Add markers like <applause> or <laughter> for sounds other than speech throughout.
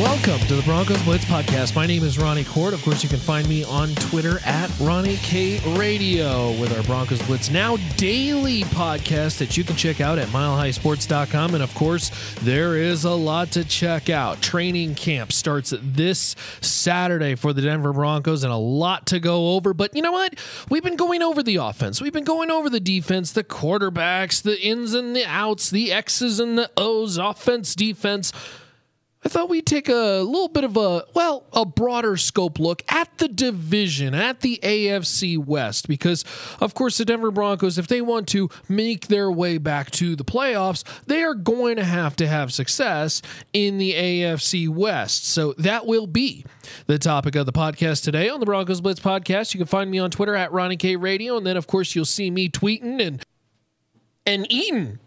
Welcome to the Broncos Blitz podcast. My name is Ronnie Kohrt. Of course, you can find me on Twitter at Ronnie K Radio with our Broncos Blitz Now daily podcast that you can check out at milehighsports.com. And of course, there is a lot to check out. Training camp starts this Saturday for the Denver Broncos and a lot to go over. But you know what? We've been going over the offense, we've been going over the defense, the quarterbacks, the ins and the outs, the X's and the O's, offense, defense. I thought we'd take a little bit of a, well, a broader scope look at the division, at the AFC West, because, of course, the Denver Broncos, if they want to make their way back to the playoffs, they are going to have to have success in the AFC West. So that will be the topic of the podcast today on the Broncos Blitz podcast. You can find me on Twitter at Ronnie K Radio, and then, of course, you'll see me tweeting and and eating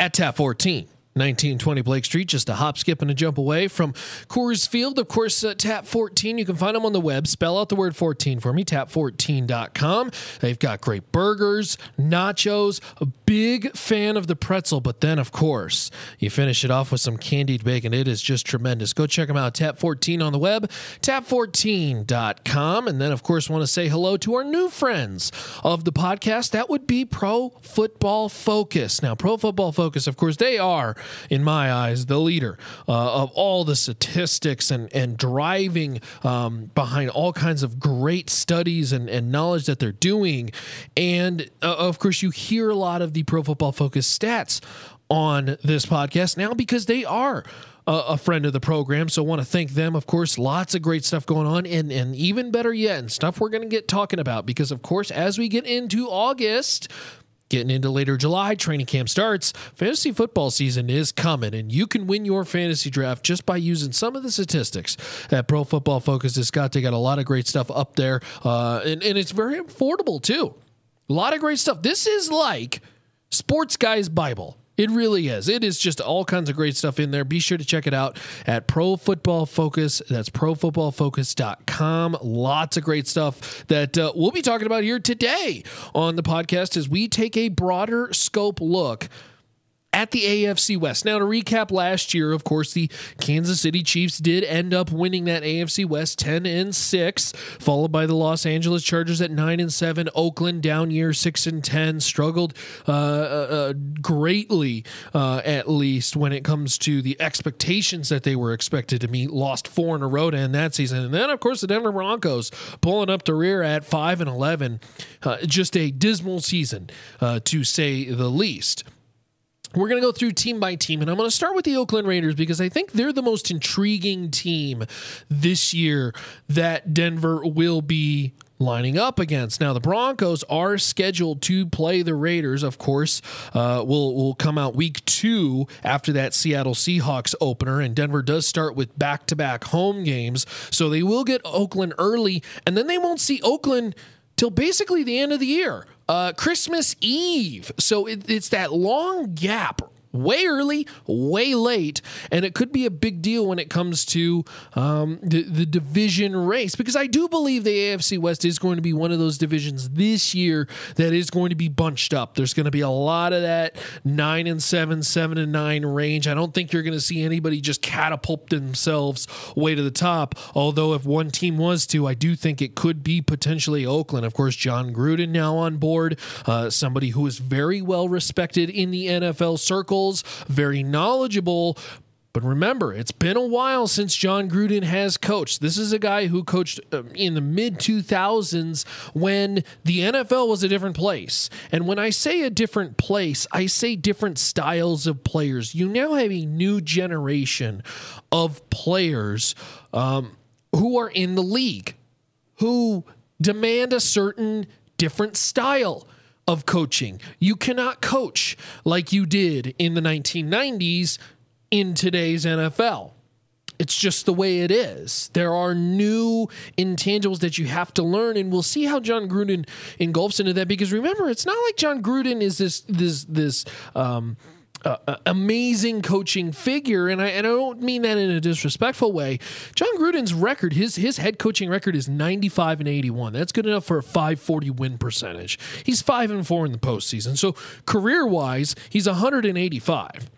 at Tap 14. 1920 Blake Street, just a hop, skip, and a jump away from Coors Field. Of course, uh, Tap 14, you can find them on the web. Spell out the word 14 for me, tap14.com. They've got great burgers, nachos, a big fan of the pretzel, but then, of course, you finish it off with some candied bacon. It is just tremendous. Go check them out, Tap 14 on the web, tap14.com. And then, of course, want to say hello to our new friends of the podcast. That would be Pro Football Focus. Now, Pro Football Focus, of course, they are in my eyes, the leader uh, of all the statistics and, and driving um, behind all kinds of great studies and, and knowledge that they're doing. And uh, of course, you hear a lot of the Pro Football Focus stats on this podcast now because they are a friend of the program. So want to thank them. Of course, lots of great stuff going on, and and even better yet, and stuff we're going to get talking about because of course, as we get into August. Getting into later July, training camp starts. Fantasy football season is coming, and you can win your fantasy draft just by using some of the statistics at Pro Football Focus It's got. They got a lot of great stuff up there, uh, and, and it's very affordable too. A lot of great stuff. This is like Sports Guy's Bible. It really is. It is just all kinds of great stuff in there. Be sure to check it out at Pro Football Focus. That's profootballfocus.com. Lots of great stuff that uh, we'll be talking about here today on the podcast as we take a broader scope look at the AFC West. Now, to recap last year, of course, the Kansas City Chiefs did end up winning that AFC West 10 and 6, followed by the Los Angeles Chargers at 9 and 7. Oakland down year 6 and 10, struggled uh, uh, uh, greatly, uh, at least, when it comes to the expectations that they were expected to meet. Lost four in a row to end that season. And then, of course, the Denver Broncos pulling up the rear at 5 and 11. Uh, just a dismal season, uh, to say the least. We're going to go through team by team, and I'm going to start with the Oakland Raiders because I think they're the most intriguing team this year that Denver will be lining up against. Now, the Broncos are scheduled to play the Raiders, of course, uh, will will come out week two after that Seattle Seahawks opener, and Denver does start with back to back home games, so they will get Oakland early, and then they won't see Oakland till basically the end of the year. Uh, Christmas Eve. So it, it's that long gap way early, way late, and it could be a big deal when it comes to um, the, the division race because I do believe the AFC West is going to be one of those divisions this year that is going to be bunched up. There's going to be a lot of that nine and seven, seven and nine range. I don't think you're going to see anybody just catapult themselves way to the top. Although if one team was to, I do think it could be potentially Oakland. Of course, Jon Gruden now on board, uh, somebody who is very well respected in the NFL circle very knowledgeable. But remember, it's been a while since Jon Gruden has coached. This is a guy who coached um, in the mid 2000s when the NFL was a different place. And when I say a different place, I say different styles of players. You now have a new generation of players um, who are in the league, who demand a certain different style of coaching. You cannot coach like you did in the 1990s in today's NFL. It's just the way it is. There are new intangibles that you have to learn, and we'll see how Jon Gruden engulfs into that. Because remember, it's not like Jon Gruden is this this this um, uh, amazing coaching figure, and I and I don't mean that in a disrespectful way. Jon Gruden's record, his his head coaching record is 95 and 81. That's good enough for a 540 win percentage. He's five and four in the postseason. So career wise, he's 185.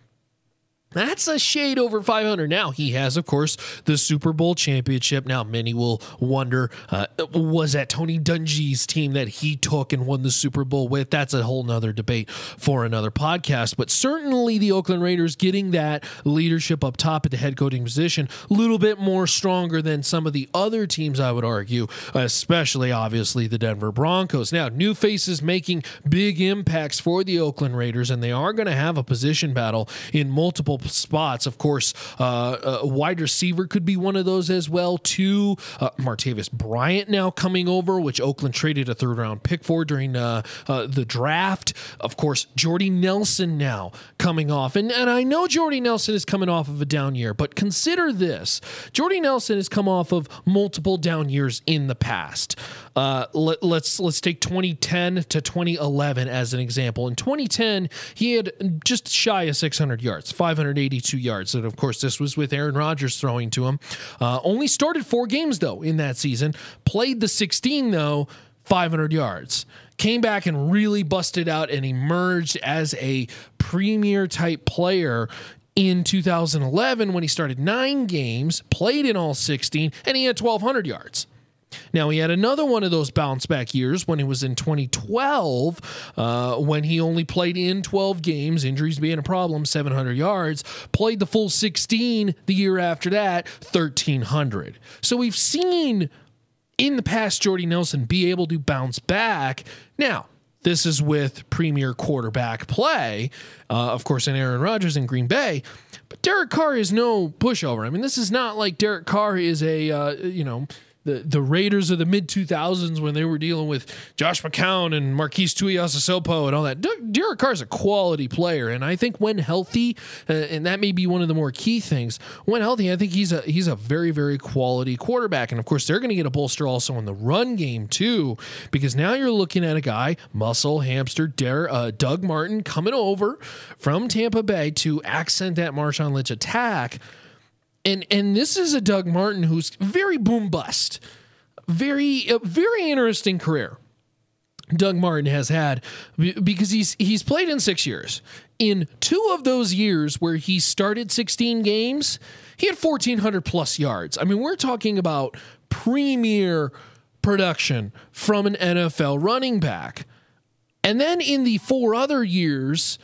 That's a shade over 500. Now, he has, of course, the Super Bowl championship. Now, many will wonder uh, was that Tony Dungy's team that he took and won the Super Bowl with? That's a whole nother debate for another podcast. But certainly, the Oakland Raiders getting that leadership up top at the head coaching position, a little bit more stronger than some of the other teams, I would argue, especially, obviously, the Denver Broncos. Now, new faces making big impacts for the Oakland Raiders, and they are going to have a position battle in multiple spots. Of course, uh, a wide receiver could be one of those as well. Two, uh, Martavis Bryant now coming over, which Oakland traded a third round pick for during uh, uh, the draft. Of course, Jordy Nelson now coming off, and and I know Jordy Nelson is coming off of a down year, but consider this: Jordy Nelson has come off of multiple down years in the past. Uh, let, let's let's take 2010 to 2011 as an example. In 2010, he had just shy of 600 yards, 582 yards, and of course this was with Aaron Rodgers throwing to him. Uh, only started four games though in that season. Played the 16 though, 500 yards came back and really busted out and emerged as a premier type player in 2011 when he started nine games, played in all 16, and he had 1,200 yards. Now, he had another one of those bounce back years when he was in 2012, uh, when he only played in 12 games, injuries being a problem, 700 yards, played the full 16 the year after that, 1,300. So we've seen in the past Jordy Nelson be able to bounce back. Now, this is with premier quarterback play, uh, of course, in Aaron Rodgers in Green Bay. But Derek Carr is no pushover. I mean, this is not like Derek Carr is a, uh, you know, the, the Raiders of the mid 2000s when they were dealing with Josh McCown and Marques Tuiasosopo and all that. Derek Carr is a quality player, and I think when healthy, uh, and that may be one of the more key things. When healthy, I think he's a he's a very very quality quarterback, and of course they're going to get a bolster also in the run game too, because now you're looking at a guy, muscle hamster, uh, Doug Martin coming over from Tampa Bay to accent that Marshawn Lynch attack and and this is a Doug Martin who's very boom bust, very very interesting career. Doug Martin has had because he's he's played in six years. In two of those years where he started 16 games, he had 1,400 plus yards. I mean, we're talking about premier production from an NFL running back. And then in the four other years,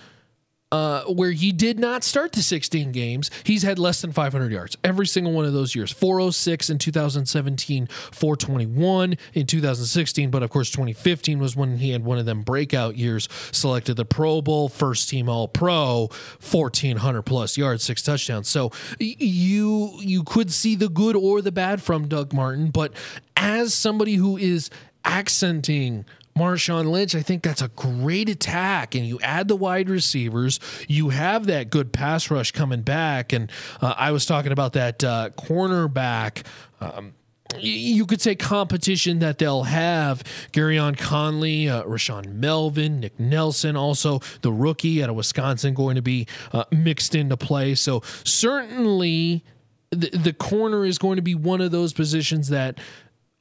uh, where he did not start the 16 games, he's had less than 500 yards every single one of those years. 406 in 2017, 421 in 2016, but of course 2015 was when he had one of them breakout years, selected the Pro Bowl, first team All Pro, 1400 plus yards, six touchdowns. So you you could see the good or the bad from Doug Martin, but as somebody who is accenting Marshawn Lynch, I think that's a great attack. And you add the wide receivers, you have that good pass rush coming back. And uh, I was talking about that uh, cornerback. Um, you could say competition that they'll have Gareon Conley, uh, Rashaan Melvin, Nick Nelson, also the rookie out of Wisconsin going to be uh, mixed into play. So certainly the, the corner is going to be one of those positions that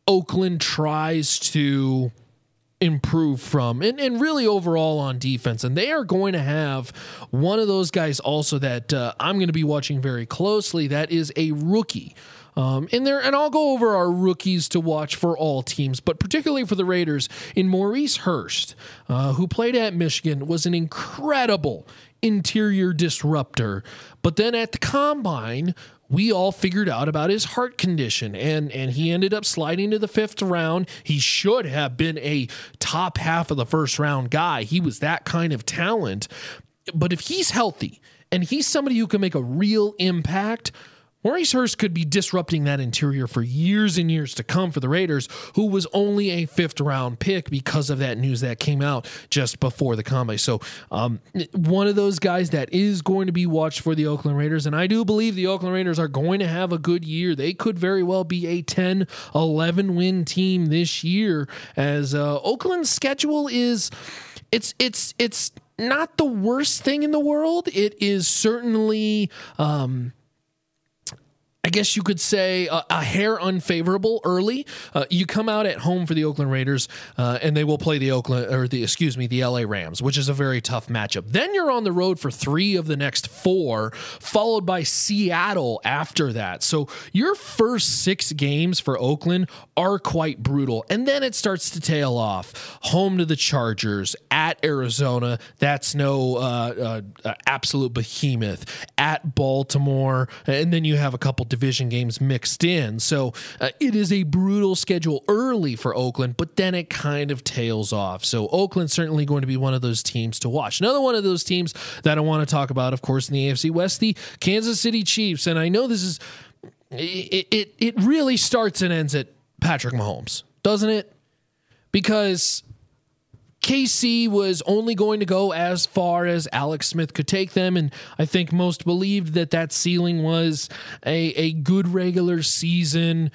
Oakland tries to improve from and, and really overall on defense. And they are going to have one of those guys also that uh, i'm going to be watching very closely. That is a rookie. Um, and there and i'll go over our rookies to watch for all teams but particularly for the raiders. In maurice hurst uh, who played at michigan was an incredible interior disruptor. But then at the combine we all figured out about his heart condition and and he ended up sliding to the fifth round. He should have been a top half of the first round guy. He was that kind of talent. But if he's healthy and he's somebody who can make a real impact Maurice Hurst could be disrupting that interior for years and years to come for the Raiders, who was only a fifth round pick because of that news that came out just before the combine. So, um, one of those guys that is going to be watched for the Oakland Raiders. And I do believe the Oakland Raiders are going to have a good year. They could very well be a 10 11 win team this year, as uh, Oakland's schedule is. It's it's it's not the worst thing in the world. It is certainly. Um, I guess you could say a, a hair unfavorable early. Uh, you come out at home for the Oakland Raiders, uh, and they will play the Oakland or the excuse me the LA Rams, which is a very tough matchup. Then you're on the road for three of the next four, followed by Seattle after that. So your first six games for Oakland are quite brutal, and then it starts to tail off. Home to the Chargers, at Arizona, that's no uh, uh absolute behemoth. At Baltimore, and then you have a couple division games mixed in. So uh, it is a brutal schedule early for Oakland, but then it kind of tails off. So Oakland's certainly going to be one of those teams to watch. Another one of those teams that I want to talk about, of course, in the AFC West, the Kansas City Chiefs. And I know this is it, it, it really starts and ends at Patrick Mahomes, doesn't it? Because KC was only going to go as far as Alex Smith could take them. And I think most believed that that ceiling was a, a good regular season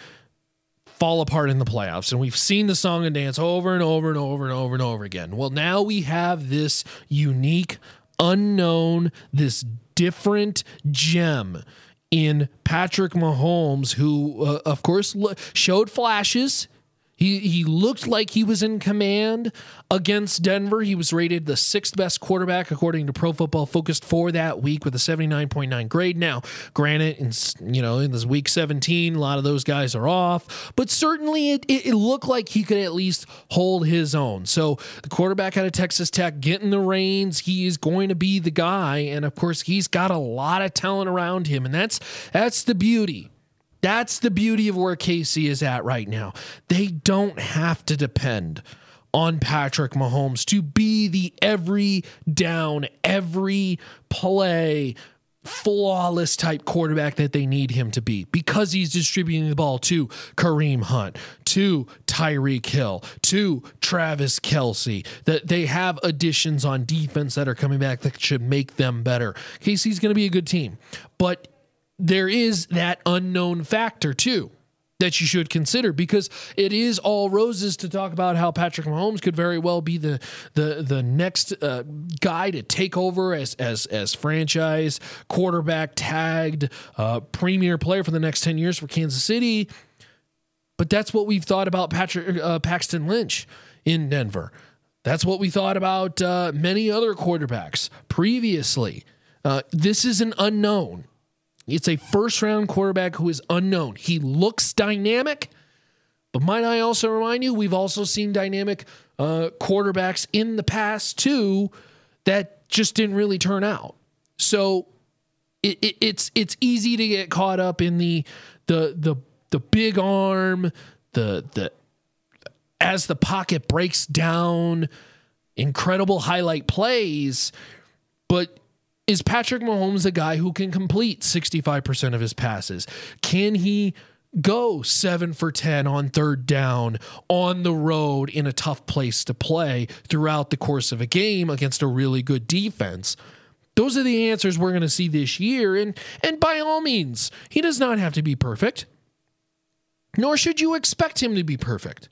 fall apart in the playoffs. And we've seen the song and dance over and over and over and over and over again. Well, now we have this unique, unknown, this different gem in Patrick Mahomes, who, uh, of course, showed flashes he he looked like he was in command against Denver. He was rated the sixth best quarterback according to Pro Football Focus for that week with a 79.9 grade. Now, granted, in, you know, in this week 17, a lot of those guys are off, but certainly it, it, it looked like he could at least hold his own. So the quarterback out of Texas Tech getting the reins, he is going to be the guy, and of course he's got a lot of talent around him, and that's that's the beauty that's the beauty of where KC is at right now. They don't have to depend on Patrick Mahomes to be the every down, every play, flawless type quarterback that they need him to be because he's distributing the ball to Kareem Hunt, to Tyreek Hill, to Travis Kelce. That they have additions on defense that are coming back that should make them better. KC's going to be a good team, but there is that unknown factor too that you should consider because it is all roses to talk about how Patrick Mahomes could very well be the the the next uh, guy to take over as as as franchise quarterback tagged uh, premier player for the next 10 years for Kansas City. But that's what we've thought about Patrick uh, Paxton Lynch in Denver. That's what we thought about uh, many other quarterbacks previously. Uh, this is an unknown it's a first round quarterback who is unknown. He looks dynamic, but might I also remind you, we've also seen dynamic uh, quarterbacks in the past too that just didn't really turn out. So it, it, it's it's easy to get caught up in the the the the big arm, the the as the pocket breaks down, incredible highlight plays, but is Patrick Mahomes a guy who can complete 65% of his passes? Can he go seven for 10 on third down on the road in a tough place to play throughout the course of a game against a really good defense? Those are the answers we're going to see this year. And, and by all means, he does not have to be perfect, nor should you expect him to be perfect.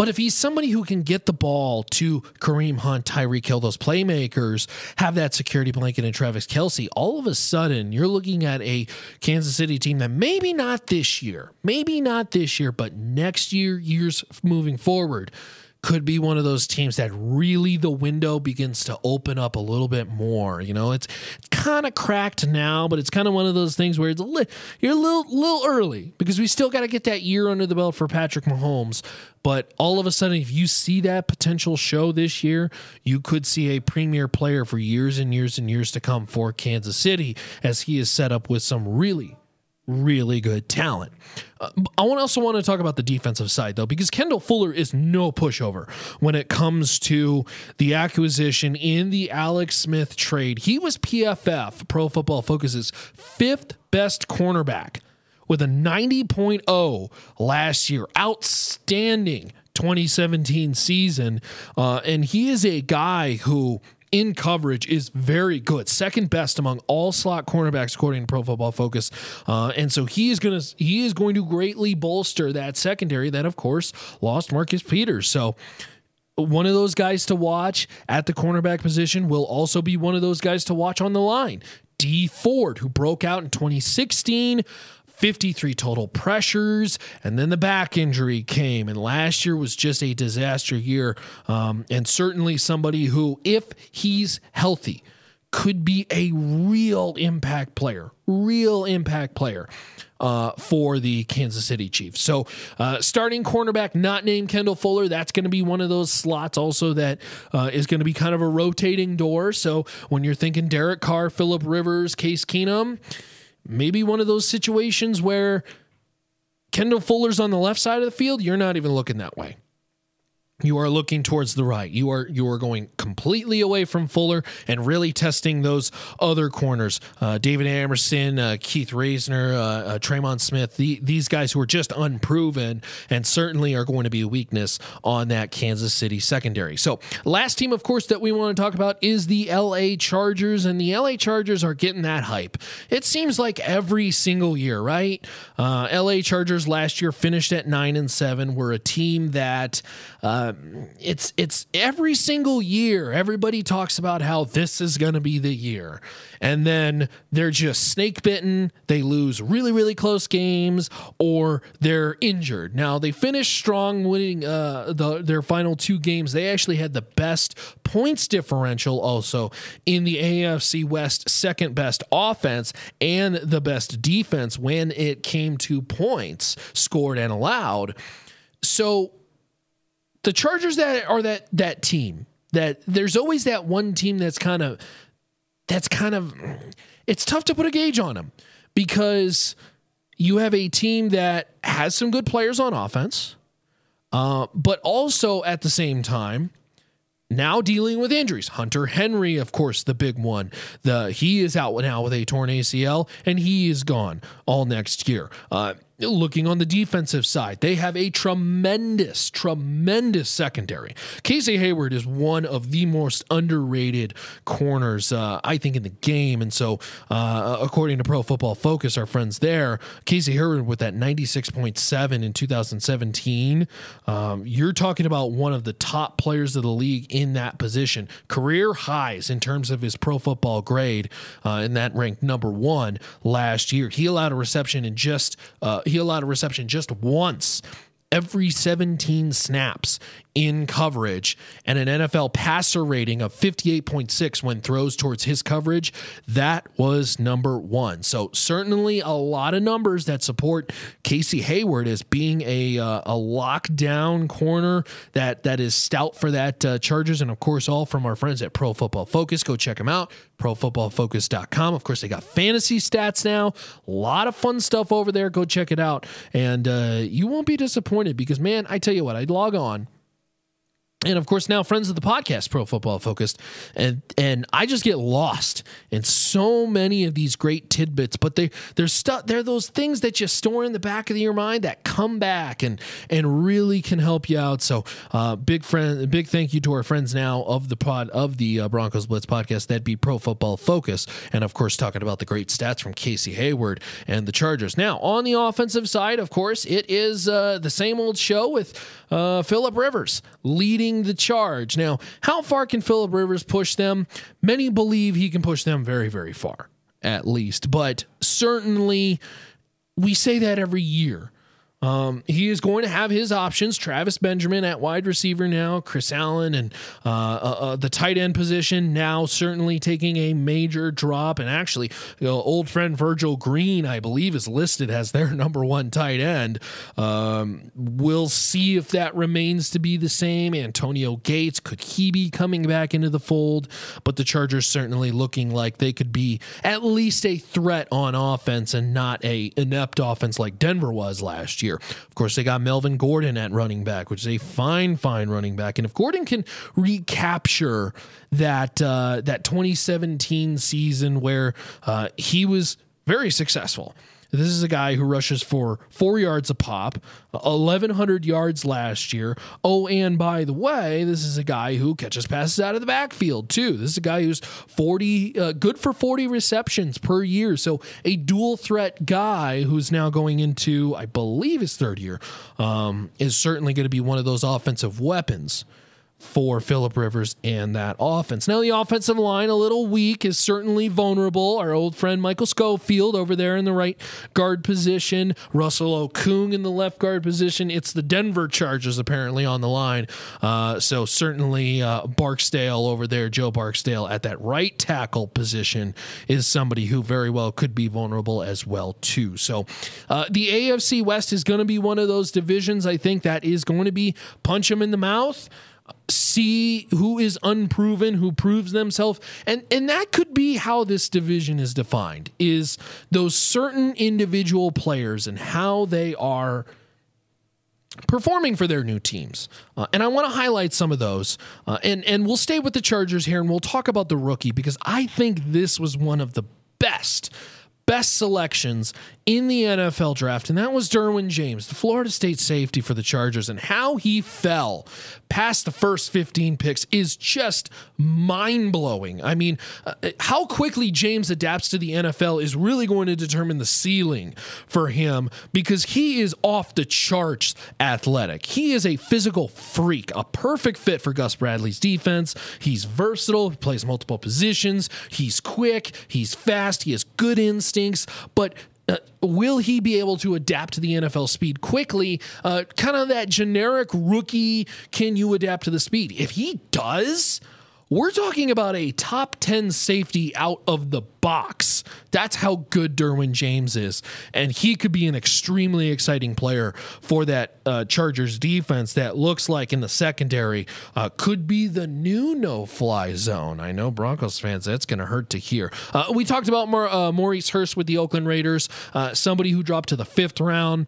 But if he's somebody who can get the ball to Kareem Hunt, Tyreek Hill, those playmakers, have that security blanket in Travis Kelce, all of a sudden you're looking at a Kansas City team that maybe not this year, maybe not this year, but next year, years moving forward, could be one of those teams that really the window begins to open up a little bit more. You know, it's, it's kind of cracked now, but it's kind of one of those things where it's a li- you're a little little early because we still got to get that year under the belt for Patrick Mahomes. But all of a sudden, if you see that potential show this year, you could see a premier player for years and years and years to come for Kansas City as he is set up with some really really good talent. Uh, I also want to talk about the defensive side though, because Kendall Fuller is no pushover when it comes to the acquisition in the Alex Smith trade. He was PFF Pro Football Focus's fifth best cornerback with a 90.0 last year. Outstanding 2017 season, uh, and he is a guy who in coverage is very good, second best among all slot cornerbacks according to Pro Football Focus. Uh, and so he is going to he is going to greatly bolster that secondary that of course lost Marcus Peters. So one of those guys to watch at the cornerback position will also be one of those guys to watch on the line. Dee Ford, who broke out in 2016. 53 total pressures, and then the back injury came. And last year was just a disaster year. Um, and certainly somebody who, if he's healthy, could be a real impact player, real impact player. Uh, for the Kansas City Chiefs. So, uh, starting cornerback, not named Kendall Fuller, that's going to be one of those slots also that uh, is going to be kind of a rotating door. So, when you're thinking Derek Carr, Philip Rivers, Case Keenum, maybe one of those situations where Kendall Fuller's on the left side of the field, you're not even looking that way you are looking towards the right. You are you are going completely away from Fuller and really testing those other corners. Uh, David Amerson, uh, Keith Reaser, uh, uh, Tremon Smith. The, these guys who are just unproven and certainly are going to be a weakness on that Kansas City secondary. So last team, of course, that we want to talk about is the L.A. Chargers, and the L.A. Chargers are getting that hype. It seems like every single year, right? Uh, L.A. Chargers last year finished at nine and seven. Were a team that uh, it's it's every single year everybody talks about how this is going to be the year. And then they're just snake bitten they lose really really close games or they're injured. Now they finished strong winning uh, the, their final two games. They actually had the best points differential also in the AFC West second best offense and the best defense when it came to points scored and allowed. So the Chargers that are that that team that there's always that one team that's kind of that's kind of it's tough to put a gauge on them because you have a team that has some good players on offense, uh, but also at the same time now dealing with injuries. Hunter Henry, of course, the big one. The he is out now with a torn ACL, and he is gone all next year. Uh, looking on the defensive side, they have a tremendous, tremendous secondary. Casey Hayward is one of the most underrated corners, uh, I think, in the game. And so, uh, according to Pro Football Focus, our friends there, Casey Hayward with that 96.7 in 2017, um, you're talking about one of the top players of the league in that position. Career highs in terms of his Pro Football grade, uh, and that ranked number one last year. He allowed a reception in just uh, he allowed a reception just once every 17 snaps in coverage and an NFL passer rating of 58.6 when throws towards his coverage, that was number one. So certainly a lot of numbers that support Casey Hayward as being a uh, a lockdown corner that that is stout for that uh, Chargers, and of course all from our friends at Pro Football Focus. Go check them out, ProFootballFocus.com. Of course they got fantasy stats now, a lot of fun stuff over there. Go check it out, and uh, you won't be disappointed because man, I tell you what, I'd log on and of course now friends of the podcast pro football focused. And and i just get lost in so many of these great tidbits but they there's stuff they're those things that you store in the back of your mind that come back and and really can help you out. So uh, big friend big thank you to our friends now of the pod of the uh, broncos blitz podcast. That'd be pro football focus and of course talking about the great stats from casey hayward and the chargers. Now on the offensive side of course it is uh, the same old show with uh, philip rivers leading leading the charge. Now, how far can Philip Rivers push them? Many believe he can push them very, very far, at least. But certainly, we say that every year. Um, he is going to have his options. Travis Benjamin at wide receiver now, Chris Allen, and uh, uh, uh, the tight end position now certainly taking a major drop. And actually, you know, old friend Virgil Green, I believe, is listed as their <laughs> number one tight end. Um, we'll see if that remains to be the same. Antonio Gates, could he be coming back into the fold? But the Chargers certainly looking like they could be at least a threat on offense and not a inept offense like Denver was last year year. Of course, they got Melvin Gordon at running back, which is a fine, fine running back. And if Gordon can recapture that uh, that 2017 season where uh, he was very successful this is a guy who rushes for four yards a pop, 1,100 yards last year. Oh, and by the way, this is a guy who catches passes out of the backfield, too. This is a guy who's 40, uh, good for 40 receptions per year. So a dual threat guy who's now going into, I believe, his third year, um, is certainly going to be one of those offensive weapons for Philip Rivers and that offense. Now, the offensive line, a little weak, is certainly vulnerable. Our old friend Michael Schofield over there in the right guard position, Russell Okung in the left guard position. It's the Denver Chargers apparently on the line. Uh, so, certainly uh, Barksdale over there, Joe Barksdale at that right tackle position is somebody who very well could be vulnerable as well, too. So, uh, the AFC West is going to be one of those divisions, I think, that is going to be punch them in the mouth see who is unproven, who proves themselves. And and that could be how this division is defined is those certain individual players and how they are performing for their new teams. Uh, and I want to highlight some of those. Uh, and and we'll stay with the Chargers here and we'll talk about the rookie because I think this was one of the best best selections in the NFL draft, and that was Derwin James, the Florida State safety for the Chargers. And how he fell past the first 15 picks is just mind blowing. I mean, uh, how quickly James adapts to the NFL is really going to determine the ceiling for him because he is off the charts athletic. He is a physical freak, a perfect fit for Gus Bradley's defense. He's versatile, he plays multiple positions, he's quick, he's fast, he has good instincts instincts, but uh, will he be able to adapt to the NFL speed quickly? Uh, kind of that generic rookie, can you adapt to the speed? If he does, we're talking about a top 10 safety out of the box. That's how good Derwin James is. And he could be an extremely exciting player for that uh, Chargers defense that looks like in the secondary uh, could be the new no fly zone. I know Broncos fans, that's going to hurt to hear. Uh, we talked about uh, Maurice Hurst with the Oakland Raiders, uh, somebody who dropped to the fifth round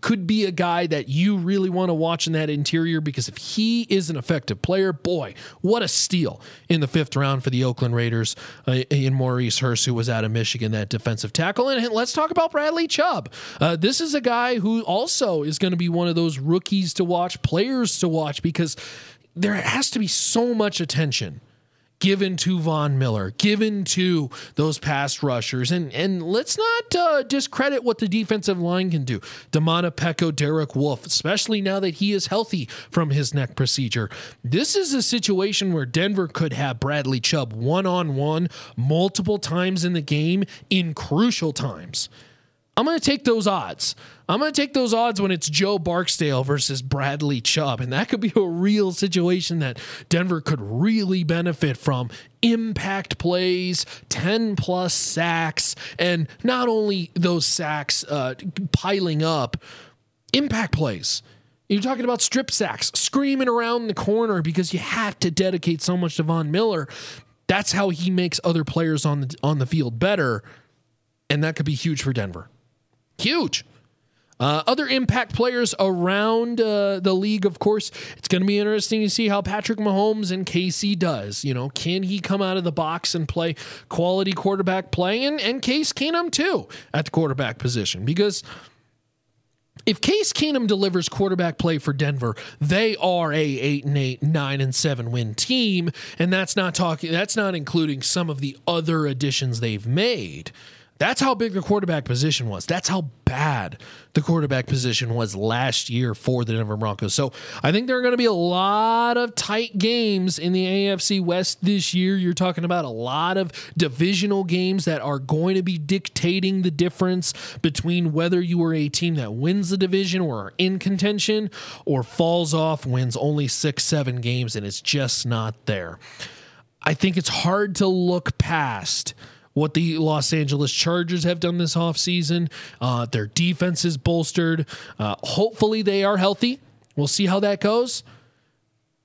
could be a guy that you really want to watch in that interior because if he is an effective player, boy, what a steal in the fifth round for the Oakland Raiders uh, in Maurice Hurst, who was out of Michigan, that defensive tackle. And let's talk about Bradley Chubb. Uh, this is a guy who also is going to be one of those rookies to watch, players to watch, because there has to be so much attention given to Von Miller, given to those pass rushers. And and let's not uh, discredit what the defensive line can do. Domata Peko, Derek Wolfe, especially now that he is healthy from his neck procedure. This is a situation where Denver could have Bradley Chubb one on one multiple times in the game in crucial times. I'm going to take those odds. I'm going to take those odds when it's Joe Barksdale versus Bradley Chubb. And that could be a real situation that Denver could really benefit from. Impact plays, 10 plus sacks, and not only those sacks uh, piling up, impact plays. You're talking about strip sacks, screaming around the corner because you have to dedicate so much to Von Miller. That's how he makes other players on the on the field better, and that could be huge for Denver. Huge. Uh, other impact players around uh, the league, of course, it's going to be interesting to see how Patrick Mahomes and KC does. You know, can he come out of the box and play quality quarterback play? And, and Case Keenum, too, at the quarterback position. Because if Case Keenum delivers quarterback play for Denver, they are a 8 and 8, 9 and 7 win team. And that's not talking, that's not including some of the other additions they've made. That's how big the quarterback position was. That's how bad the quarterback position was last year for the Denver Broncos. So I think there are going to be a lot of tight games in the AFC West this year. You're talking about a lot of divisional games that are going to be dictating the difference between whether you are a team that wins the division or are in contention or falls off, wins only six, seven games, and it's just not there. I think it's hard to look past what the Los Angeles Chargers have done this offseason. Uh, their defense is bolstered. Uh, hopefully, they are healthy. We'll see how that goes.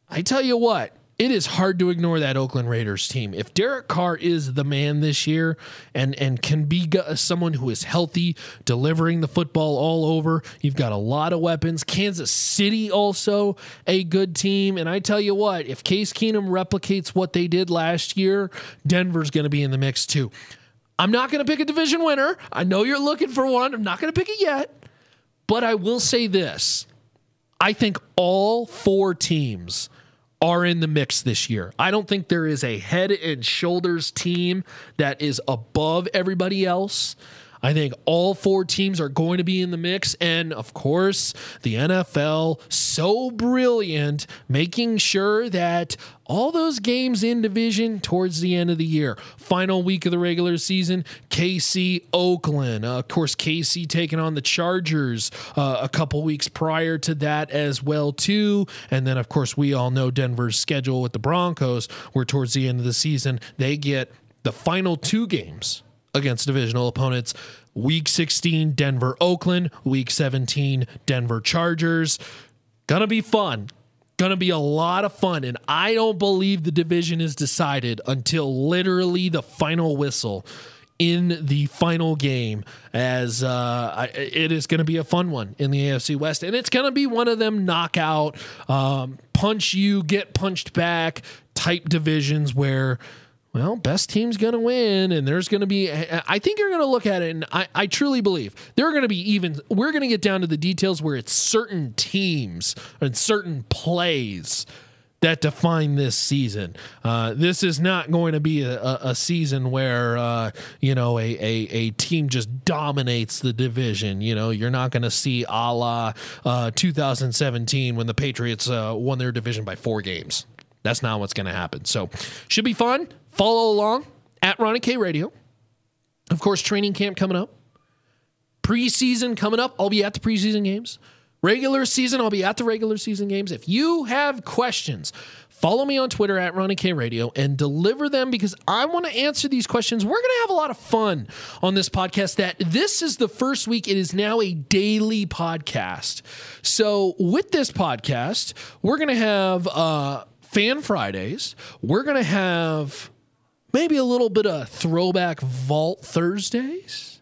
I tell you what, it is hard to ignore that Oakland Raiders team. If Derek Carr is the man this year and and can be someone who is healthy, delivering the football all over, you've got a lot of weapons. Kansas City also a good team, and I tell you what, if Case Keenum replicates what they did last year, Denver's going to be in the mix too. I'm not going to pick a division winner. I know you're looking for one. I'm not going to pick it yet. But I will say this. I think all four teams are in the mix this year. I don't think there is a head and shoulders team that is above everybody else. I think all four teams are going to be in the mix. And of course, the NFL, so brilliant, making sure that all those games in division towards the end of the year. Final week of the regular season, KC, Oakland. Uh, of course, KC taking on the Chargers uh, a couple weeks prior to that as well too. And then, of course, we all know Denver's schedule with the Broncos, where towards the end of the season they get the final two games against divisional opponents. Week 16, Denver, Oakland. Week 17, Denver Chargers. Gonna be fun. Gonna be a lot of fun. And I don't believe the division is decided until literally the final whistle in the final game as uh, I, it is going to be a fun one in the AFC West. And it's going to be one of them knockout, um, punch you, get punched back type divisions where well, best team's going to win, and there's going to be. I think you're going to look at it, and I, I truly believe there are going to be even. We're going to get down to the details where it's certain teams and certain plays that define this season. Uh, this is not going to be a, a, a season where uh, you know a, a, a team just dominates the division. You know, you're not going to see a la uh, 2017 when the Patriots uh, won their division by four games. That's not what's going to happen. So, should be fun. Follow along at Ronnie K Radio. Of course, training camp coming up. Preseason coming up. I'll be at the preseason games. Regular season, I'll be at the regular season games. If you have questions, follow me on Twitter at Ronnie K Radio and deliver them because I want to answer these questions. We're going to have a lot of fun on this podcast. That this is the first week, it is now a daily podcast. So, with this podcast, we're going to have uh, Fan Fridays. We're going to have maybe a little bit of throwback vault Thursdays.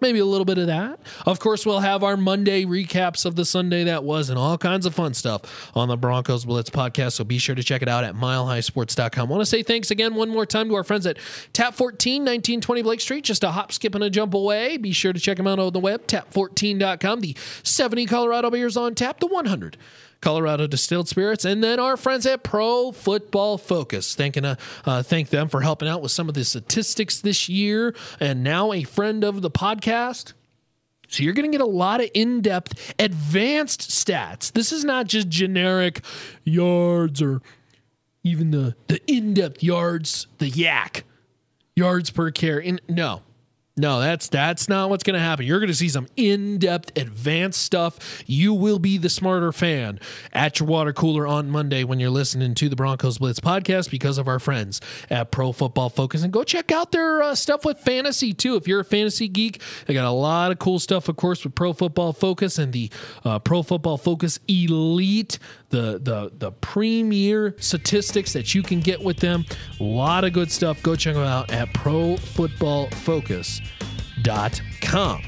Maybe a little bit of that. Of course, we'll have our Monday recaps of the Sunday that was and all kinds of fun stuff on the Broncos Blitz podcast. So be sure to check it out at milehighsports.com. I want to say thanks again one more time to our friends at Tap 14, 1920 Blake Street, just a hop, skip, and a jump away. Be sure to check them out on the web, tap14.com. The 70 Colorado beers on tap, the 100 Colorado Distilled Spirits, and then our friends at Pro Football Focus. Thanking uh, uh, thank them for helping out with some of the statistics this year, and now a friend of the podcast. So you're going to get a lot of in-depth, advanced stats. This is not just generic yards or even the the in-depth yards, the yak yards per carry. In, no, no, that's that's not what's going to happen. You're going to see some in-depth, advanced stuff. You will be the smarter fan at your water cooler on Monday when you're listening to the Broncos Blitz podcast because of our friends at Pro Football Focus. And go check out their uh, stuff with fantasy too. If you're a fantasy geek, they got a lot of cool stuff, of course, with Pro Football Focus and the uh, Pro Football Focus Elite, the the the premier statistics that you can get with them. A lot of good stuff. Go check them out at Pro Football Focus com.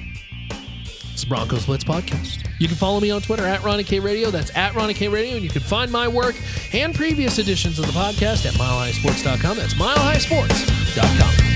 It's Broncos Blitz Podcast. You can follow me on Twitter at Ronnie K Radio. That's at Ronnie K Radio. And you can find my work and previous editions of the podcast at milehighsports.com. That's milehighsports.com.